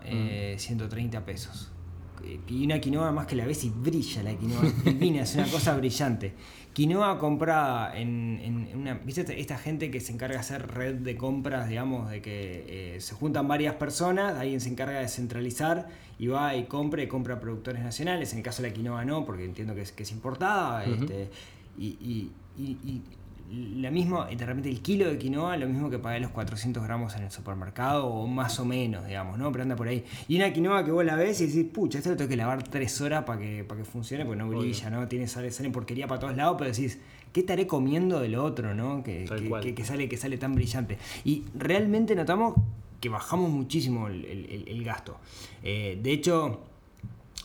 130 eh, pesos y una quinoa más que la ves y brilla la quinoa, divina, es una cosa brillante. Quinoa comprada en, una. ¿Viste esta gente que se encarga de hacer red de compras, digamos, de que eh, se juntan varias personas, alguien se encarga de centralizar y va y compra y compra productores nacionales? En el caso de la quinoa no, porque entiendo que es, que es importada. este, y, la misma, de repente el kilo de quinoa, lo mismo que pagué los 400 gramos en el supermercado, o más o menos, digamos, ¿no? Pero anda por ahí. Y una quinoa que vos la ves y decís, pucha, esto lo tengo que lavar tres horas para que, para que funcione, porque no brilla, ¿no? Tiene, sale, sale porquería para todos lados, pero decís, ¿qué estaré comiendo de lo otro, ¿no? Que, que, sale, que sale tan brillante. Y realmente notamos que bajamos muchísimo el, gasto. Eh, de hecho,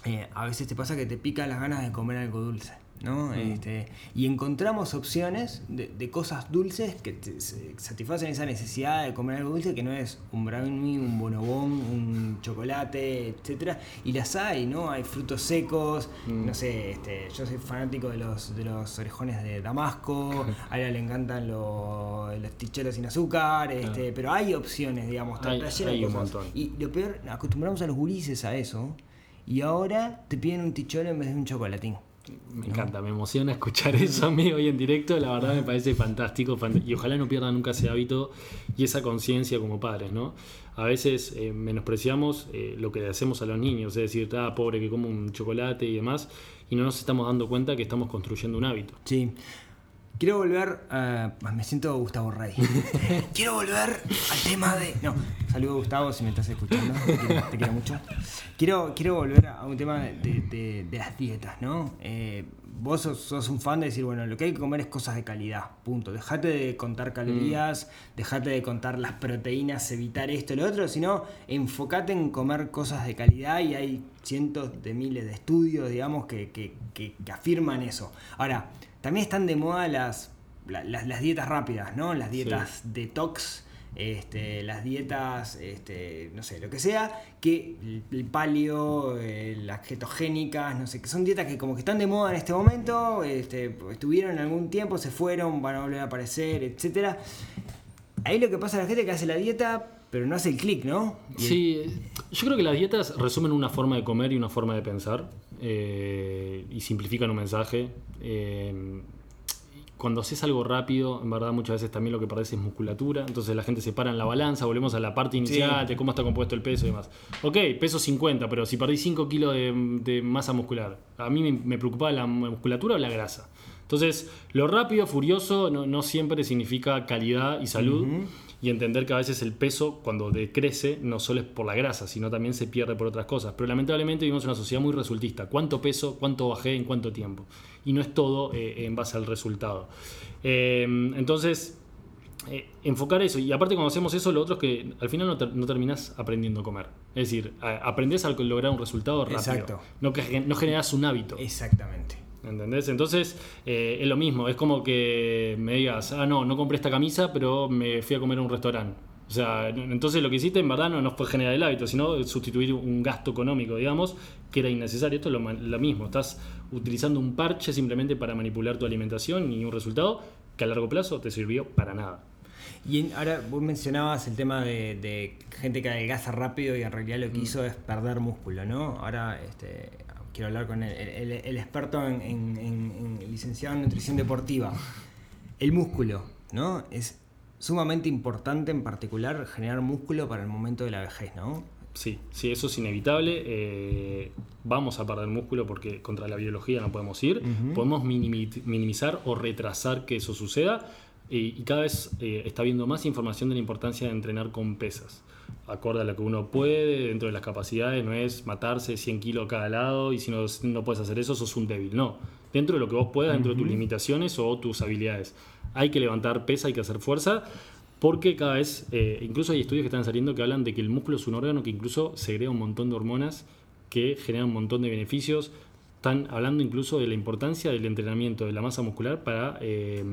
eh, a veces te pasa que te pican las ganas de comer algo dulce. ¿No? Este, y encontramos opciones de, cosas dulces que satisfacen esa necesidad de comer algo dulce que no es un brownie, un bonobón, un chocolate, etcétera Y las hay, ¿no? Hay frutos secos, mm. no sé, este, yo soy fanático de los, de los orejones de Damasco, a ella le encantan los, los ticheros sin azúcar, este, pero hay opciones, digamos, hay, un montón. Y lo peor, acostumbramos a los gurises a eso, y ahora te piden un ticholo en vez de un chocolatín. Me encanta, me emociona escuchar eso a mí hoy en directo, la verdad me parece fantástico y ojalá no pierdan nunca ese hábito y esa conciencia como padres, ¿no? A veces eh, menospreciamos eh, lo que le hacemos a los niños, es decir, ah, pobre que come un chocolate y demás, y no nos estamos dando cuenta que estamos construyendo un hábito. Sí, Quiero volver a. Me siento Gustavo Rey. quiero volver al tema de. No, saludo Gustavo si me estás escuchando. Te quiero, mucho. Quiero, quiero volver a un tema de, las dietas, ¿no? Eh, vos sos, un fan de decir, bueno, lo que hay que comer es cosas de calidad, punto. Dejate de contar calorías, mm. dejate de contar las proteínas, evitar esto y lo otro, sino enfocate en comer cosas de calidad y hay cientos de miles de estudios, digamos, que, que, que, afirman eso. Ahora, también están de moda las, las, dietas rápidas, ¿no? Las dietas detox este, las dietas, este, no sé, lo que sea, que el, palio, eh, las ketogénicas, no sé, que son dietas que como que están de moda en este momento, este, estuvieron algún tiempo, se fueron, van a volver a aparecer, etc. Ahí lo que pasa a la gente que hace la dieta, pero no hace el clic, ¿no? sí, yo creo que las dietas resumen una forma de comer y una forma de pensar eh, y simplifican un mensaje. Eh, cuando haces algo rápido, en verdad muchas veces también lo que perdés es musculatura. Entonces la gente se para en la balanza, volvemos a la parte inicial de cómo está compuesto el peso y demás. Ok, peso 50, pero si perdí 5 kilos de, masa muscular, ¿a mí me, preocupaba la musculatura o la grasa? Entonces, lo rápido, furioso, no, siempre significa calidad y salud y entender que a veces el peso cuando decrece no solo es por la grasa, sino también se pierde por otras cosas. Pero lamentablemente vivimos en una sociedad muy resultista. ¿Cuánto peso? ¿Cuánto bajé? ¿En cuánto tiempo? Y no es todo eh, en base al resultado. Eh, entonces, eh, enfocar eso. Y aparte cuando hacemos eso, lo otro es que al final no, terminas aprendiendo a comer. Es decir, aprendes a lograr un resultado rápido. Exacto. No, no generas un hábito. Exactamente. ¿Entendés? Entonces eh, es lo mismo, es como que me digas, ah, no, no compré esta camisa, pero me fui a comer a un restaurante. O sea, entonces lo que hiciste en verdad no, no fue generar el hábito, sino sustituir un gasto económico, digamos, que era innecesario. Esto es lo, mismo, estás utilizando un parche simplemente para manipular tu alimentación y un resultado que a largo plazo te sirvió para nada. Y ahora vos mencionabas el tema de, gente que adelgaza rápido y en realidad lo que mm. hizo es perder músculo, ¿no? Ahora este, quiero hablar con el, experto en, licenciado en nutrición deportiva. El músculo, ¿no? Es sumamente importante en particular generar músculo para el momento de la vejez, ¿no? Sí, sí, eso es inevitable. Eh, vamos a perder músculo porque contra la biología no podemos ir. Podemos minimizar o retrasar que eso suceda. y cada vez eh, está habiendo más información de la importancia de entrenar con pesas acorde a lo que uno puede, dentro de las capacidades, no es matarse 100 kilos a cada lado y si no, no puedes hacer eso, sos un débil. No, dentro de lo que vos puedas, dentro de tus limitaciones o tus habilidades. Hay que levantar pesa, hay que hacer fuerza, porque cada vez, eh, incluso hay estudios que están saliendo que hablan de que el músculo es un órgano que incluso segrega un montón de hormonas que generan un montón de beneficios. Están hablando incluso de la importancia del entrenamiento de la masa muscular para eh,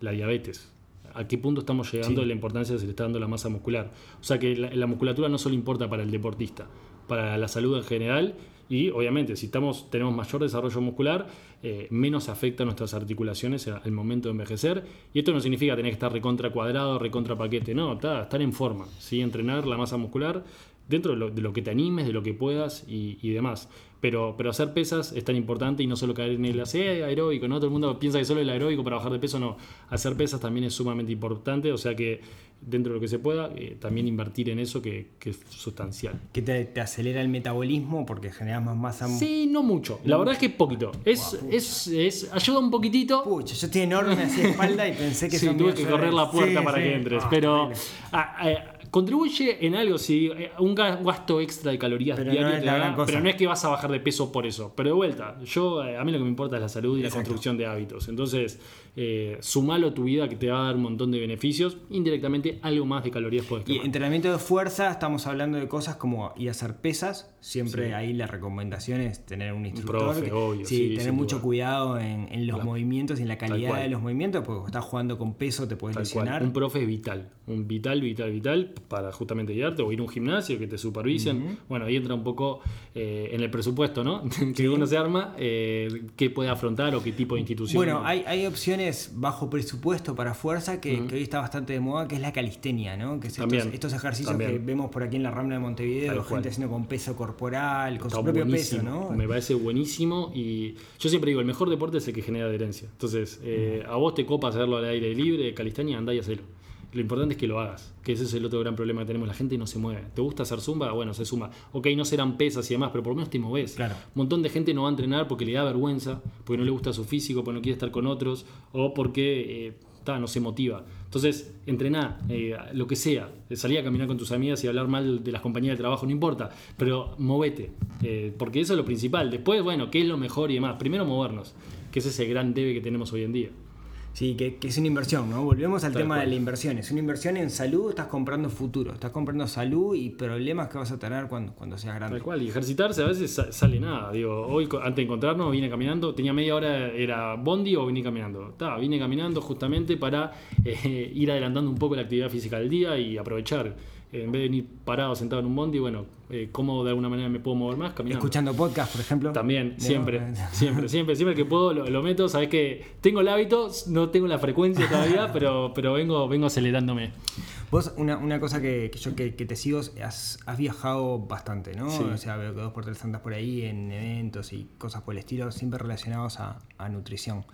la diabetes a qué punto estamos llegando de la importancia de se le está dando la masa muscular. O sea que la, musculatura no solo importa para el deportista, para la salud en general y obviamente si estamos, tenemos mayor desarrollo muscular, eh, menos afecta a nuestras articulaciones al momento de envejecer. Y esto no significa tener que estar recontra cuadrado, recontra paquete, no, estar en forma, ¿sí? entrenar la masa muscular dentro de lo, que te animes, de lo que puedas y, y demás. Pero, pero hacer pesas es tan importante y no solo caer en el aeróbico, ¿no? Todo el mundo piensa que solo el aeróbico para bajar de peso, no. Hacer pesas también es sumamente importante, o sea que dentro de lo que se pueda, eh, también invertir en eso que, es sustancial. ¿Que te, acelera el metabolismo porque generas más masa? Sí, no mucho. La verdad es que poquito. Es, es, es, ayuda un poquitito. Pucha, yo estoy enorme así de espalda y pensé que sí, tuve que correr la puerta para que entres. Ah, pero Contribuye en algo, sí, eh, un gasto extra de calorías pero diario, no pero no es que vas a bajar de peso por eso. Pero de vuelta, yo eh, a mí lo que me importa es la salud y la construcción de hábitos. Entonces, eh, sumalo a tu vida que te va a dar un montón de beneficios. Indirectamente, algo más de calorías puedes quemar. Y entrenamiento de fuerza, estamos hablando de cosas como ir a hacer pesas. Siempre ahí la recomendación es tener un instructor. sí, tener mucho cuidado en, los movimientos y en la calidad de los movimientos, porque estás jugando con peso te puedes lesionar. Un profe es vital, un vital, vital, vital para justamente guiarte o ir a un gimnasio que te supervisen. Bueno, ahí entra un poco eh, en el presupuesto, ¿no? que uno se arma, eh, qué puede afrontar o qué tipo de institución. Bueno, hay, hay opciones bajo presupuesto para fuerza que, hoy está bastante de moda, que es la calistenia, ¿no? Que es estos, ejercicios que vemos por aquí en la Rambla de Montevideo, gente haciendo con peso corporal, con su propio peso, ¿no? Me parece buenísimo y yo siempre digo, el mejor deporte es el que genera adherencia. Entonces, eh, a vos te copa hacerlo al aire libre, calistenia, andá y hacelo. Lo importante es que lo hagas, que ese es el otro gran problema que tenemos. La gente no se mueve. ¿Te gusta hacer zumba? Bueno, se suma. Ok, no serán pesas y demás, pero por lo menos te moves. Claro. Un montón de gente no va a entrenar porque le da vergüenza, porque no le gusta su físico, porque no quiere estar con otros, o porque eh, no se motiva. Entonces, entrená, eh, lo que sea. Salir a caminar con tus amigas y hablar mal de las compañías de trabajo, no importa. Pero movete, eh, porque eso es lo principal. Después, bueno, ¿qué es lo mejor y demás? Primero movernos que ese es el gran debe que tenemos hoy en día. Sí, que, que es una inversión, ¿no? Volvemos al Tal tema de la inversión. Es una inversión en salud, estás comprando futuro, estás comprando salud y problemas que vas a tener cuando, cuando seas grande. Tal cual, y ejercitarse a veces sa- sale nada. Digo, hoy antes de encontrarnos vine caminando, tenía media hora, era bondi o vine caminando. Ta, vine caminando justamente para eh, ir adelantando un poco la actividad física del día y aprovechar. En vez de venir parado, sentado en un bondi, bueno, eh, cómo de alguna manera me puedo mover más caminando. Escuchando podcast, por ejemplo. También, ¿No? siempre, siempre, siempre, siempre que puedo lo, lo meto. Sabes que tengo el hábito, no tengo la frecuencia todavía, pero, pero vengo, vengo acelerándome. Vos, una, una cosa que, que yo que, que te sigo, has, has viajado bastante, ¿no? Sí. O sea, veo que dos por tres andas por ahí en eventos y cosas por el estilo, siempre relacionados a, a nutrición.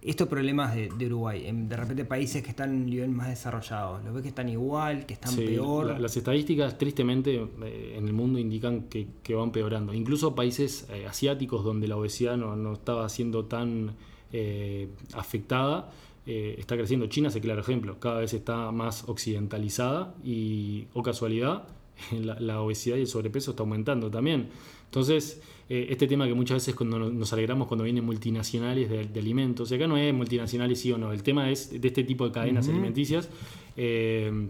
Estos problemas de, de Uruguay, de repente países que están en un nivel más desarrollado, ¿lo ves que están igual, que están Sí, peor? la- las estadísticas, tristemente, eh, en el mundo indican que, que van peorando. Incluso países eh, asiáticos donde la obesidad no, no estaba siendo tan eh, afectada, eh, está creciendo. China es el claro ejemplo, cada vez está más occidentalizada y, o casualidad, la, la obesidad y el sobrepeso está aumentando también. Entonces, eh, este tema que muchas veces cuando nos- alegramos cuando vienen multinacionales de, de alimentos, y acá no es multinacionales sí o no, el tema es de este tipo de cadenas alimenticias. eh,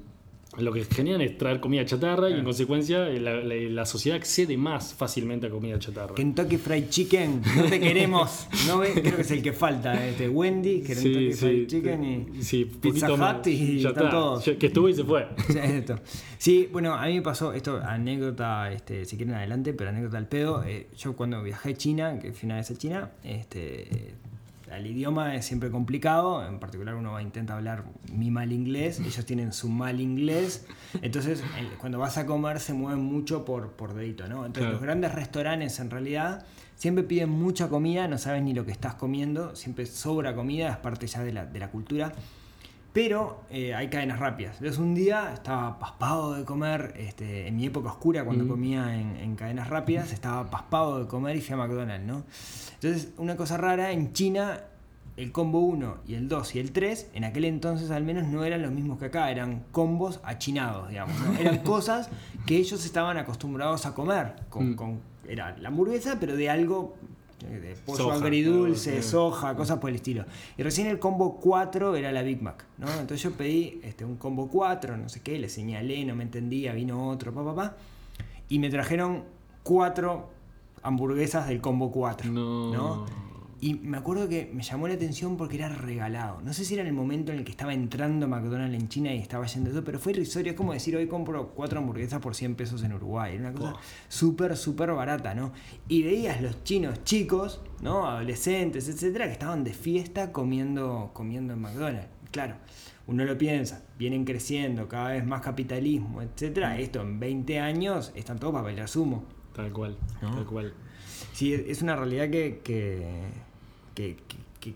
lo que generan es traer comida chatarra y en consecuencia eh, la, la- la sociedad accede más fácilmente a comida chatarra. Kentucky Fried Chicken, no te queremos. No ve- creo que es el que falta, este Wendy, Kentucky Fried Chicken y sí, Pizza. Hut y Ya están está. todos. Que estuvo y se fue. Sí, esto. Sí, bueno, a mí me pasó esto, anécdota, este, si quieren adelante, pero anécdota al pedo. eh, yo cuando viajé a China, que fui una vez a China, este, el idioma es siempre complicado, en particular uno intenta hablar mi mal inglés, ellos tienen su mal inglés, entonces cuando vas a comer se mueven mucho por, por dedito, ¿no? Entonces Claro. los grandes restaurantes en realidad siempre piden mucha comida, no sabes ni lo que estás comiendo, siempre sobra comida, es parte ya de la, de la cultura. Pero eh, hay cadenas rápidas. Entonces un día estaba paspado de comer, este, en mi época oscura cuando comía en, en cadenas rápidas, estaba paspado de comer y fui a McDonald's, ¿no? Entonces una cosa rara, en China el combo 1 y el 2 y el 3, en aquel entonces al menos no eran los mismos que acá, eran combos achinados, digamos. ¿no? Eran cosas que ellos estaban acostumbrados a comer. Con, Mm. con- era la hamburguesa, pero de algo de pollo Soja, agridulce, claro, sí. soja, cosas por el estilo. Y recién el combo 4 era la Big Mac, ¿no? Entonces yo pedí este, un combo 4, no sé qué, le señalé, no me entendía, vino otro, papá, papá. Y me trajeron cuatro hamburguesas del combo 4, No. ¿no? Y me acuerdo que me llamó la atención porque era regalado. No sé si era en el momento en el que estaba entrando McDonald's en China y estaba yendo eso, pero fue irrisorio. Es como decir, hoy compro cuatro hamburguesas por 100 pesos en Uruguay. Era una cosa Buah. súper, súper barata, ¿no? Y veías los chinos chicos, ¿no? Adolescentes, etcétera, que estaban de fiesta comiendo, comiendo en McDonald's. Claro, uno lo piensa, vienen creciendo, cada vez más capitalismo, etcétera. Esto en 20 años están todos para bailar sumo. Tal cual, ¿No? tal cual. Sí, es una realidad que, que, que- que- que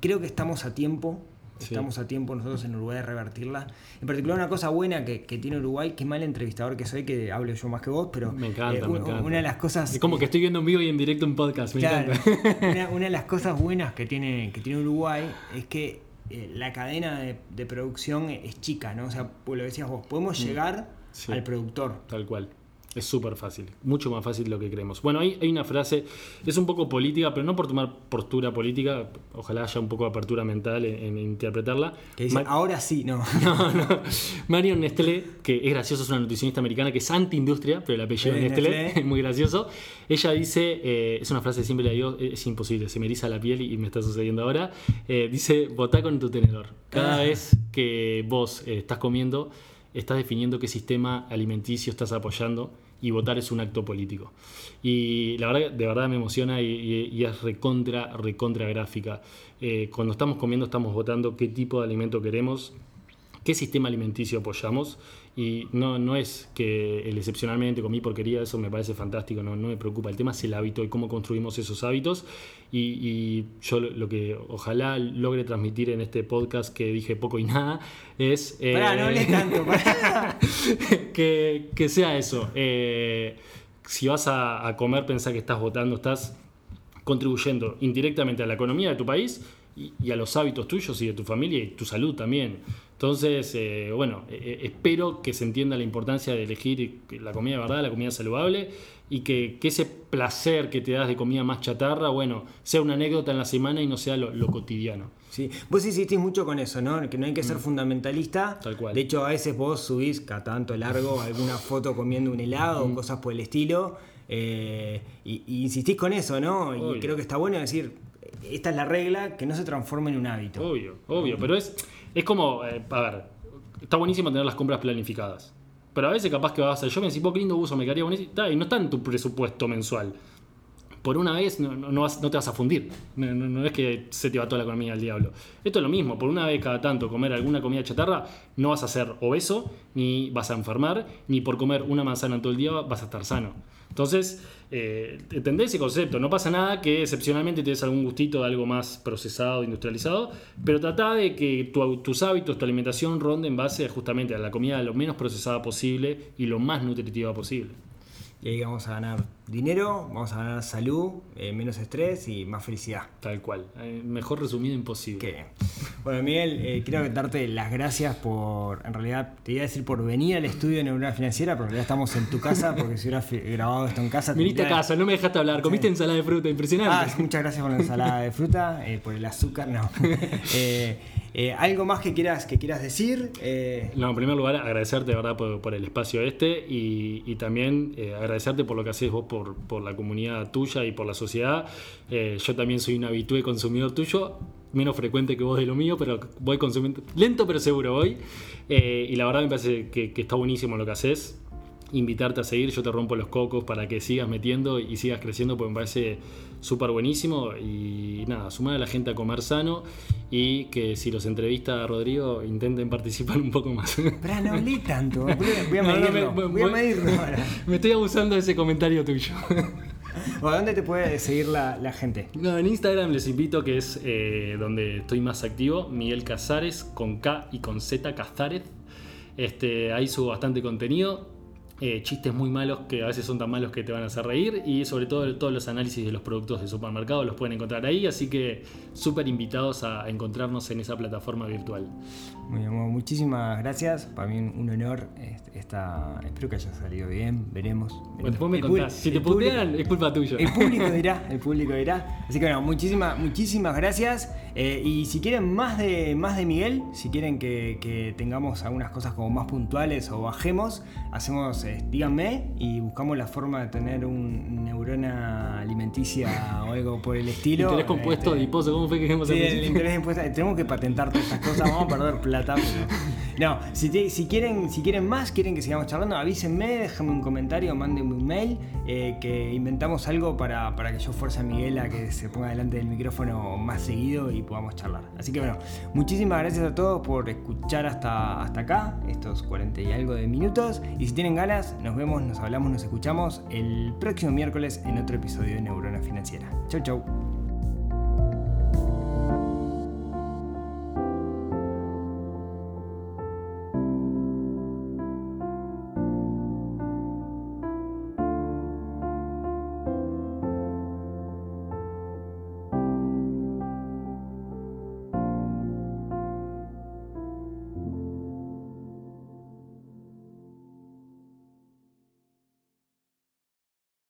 creo que estamos a tiempo. Sí. Estamos a tiempo nosotros en Uruguay de revertirla. En particular, una cosa buena que, que tiene Uruguay, qué mal entrevistador que soy, que hablo yo más que vos, pero Me encanta, eh, me encanta. una de las cosas. Es como que estoy viendo en vivo y en directo un podcast, me Claro, encanta. una, una de las cosas buenas que tiene, que tiene Uruguay es que eh, la cadena de, de producción es chica, ¿no? O sea, pues lo decías vos, podemos llegar Mm. Sí. al productor. Tal cual. Es súper fácil, mucho más fácil de lo que creemos. Bueno, hay, hay una frase, es un poco política, pero no por tomar postura política, ojalá haya un poco de apertura mental en, en interpretarla. Que dice, ahora sí, no. No, no. Marion Nestlé, que es gracioso, es una nutricionista americana que es anti-industria, pero el apellido es Nestlé, es muy gracioso. Ella dice, eh, es una frase que siempre la digo, es imposible, se me eriza la piel y me está sucediendo ahora. Eh, dice, votá con tu tenedor. Cada Ah. vez que vos eh, estás comiendo, estás definiendo qué sistema alimenticio estás apoyando y votar es un acto político. Y la verdad, de verdad me emociona y, es recontra, recontra gráfica. Eh, cuando estamos comiendo estamos votando qué tipo de alimento queremos, qué sistema alimenticio apoyamos y no, no es que el excepcionalmente comí porquería, eso me parece fantástico, no, no me preocupa. El tema es el hábito y cómo construimos esos hábitos y, y yo lo, lo que ojalá logre transmitir en este podcast que dije poco y nada es... eh, Pará, no hables tanto. pará. que, que sea eso. Eh, si vas a, a comer, pensá que estás votando, estás contribuyendo indirectamente a la economía de tu país y, a los hábitos tuyos y de tu familia y tu salud también. Entonces, eh, bueno, eh, eh, espero que se entienda la importancia de elegir la comida de verdad, la comida saludable y que, ese placer que te das de comida más chatarra, bueno, sea una anécdota en la semana y no sea lo, cotidiano. Sí, vos insistís mucho con eso, ¿no? Que no hay que ser mm. fundamentalista. Tal cual. De hecho, a veces vos subís cada tanto largo alguna foto comiendo un helado o cosas por el estilo. y, insistís con eso, ¿no? Y creo que está bueno decir, esta es la regla, que no se transforme en un hábito. Obvio, obvio, pero es, es como, eh, a ver, está buenísimo tener las compras planificadas. Pero a veces capaz que vas a hacer, yo me decís, qué lindo uso, me quedaría buenísimo, y no está en tu presupuesto mensual. Por una vez no, no, te vas a fundir. No, es que se te va toda la economía al diablo. Esto es lo mismo, por una vez cada tanto comer alguna comida chatarra, no vas a ser obeso, ni vas a enfermar, ni por comer una manzana todo el día vas a estar sano. Entonces, eh, entendés ese concepto. No pasa nada que excepcionalmente te des algún gustito de algo más procesado, industrializado, pero trata de que tus hábitos, tu alimentación ronde en base justamente a la comida lo menos procesada posible y lo más nutritiva posible. Y ahí vamos a ganar dinero, vamos a ganar salud, eh, menos estrés y más felicidad. Tal cual. Eh, mejor resumido imposible. Bueno, Miguel, eh, quiero darte las gracias por, en realidad, te iba a decir por venir al estudio de Neurona Financiera, pero ya estamos en tu casa, porque si hubieras grabado esto en casa... Viniste a casa, no me dejaste hablar, comiste ensalada de fruta, impresionante. Ah, muchas gracias por la ensalada de fruta, por el azúcar, no. Eh, ¿Algo más que quieras, que quieras decir? Eh, no, en primer lugar, agradecerte verdad por, el espacio este y, también eh, agradecerte por lo que haces vos por, por, la comunidad tuya y por la sociedad. yo también soy un habitué consumidor tuyo, menos frecuente que vos de lo mío, pero voy consumiendo, lento pero seguro voy. y la verdad me parece que, que está buenísimo lo que haces invitarte a seguir, yo te rompo los cocos para que sigas metiendo y sigas creciendo, porque me parece súper buenísimo. Y nada, sumar a la gente a comer sano y que si los entrevista a Rodrigo intenten participar un poco más. Pero no hablé tanto, voy a medirlo, voy, a medirlo Me estoy abusando de ese comentario tuyo. ¿O dónde te puede seguir la, gente? No, en Instagram les invito, que es eh, donde estoy más activo, Miguel Casares, con K y con Z, Cazares. Este, ahí subo bastante contenido eh, chistes muy malos que a veces son tan malos que te van a hacer reír y sobre todo todos los análisis de los productos de supermercado los pueden encontrar ahí, así que súper invitados a encontrarnos en esa plataforma virtual. Muy bien, muchísimas gracias, para mí un honor, esta, espero que haya salido bien, veremos. después me contás, si te putean es culpa tuya. El público dirá, el público dirá, así que bueno, muchísimas, muchísimas gracias eh, y si quieren más de, más de Miguel, si quieren que, que tengamos algunas cosas como más puntuales o bajemos, hacemos díganme y buscamos la forma de tener un neurona alimenticia o algo por el estilo. Interés compuesto este, adiposo, ¿cómo fue que hemos Sí, el interés impuesto, tenemos que patentar todas estas cosas, vamos a perder plata. No, si, quieren, si quieren más, quieren que sigamos charlando, avísenme, déjenme un comentario, mándenme un mail, eh, que inventamos algo para, para que yo fuerce a Miguel a que se ponga delante del micrófono más seguido y podamos charlar. Así que bueno, muchísimas gracias a todos por escuchar hasta, hasta acá, estos 40 y algo de minutos. Y si tienen ganas, nos vemos, nos hablamos, nos escuchamos el próximo miércoles en otro episodio de Neurona Financiera. Chau, chau.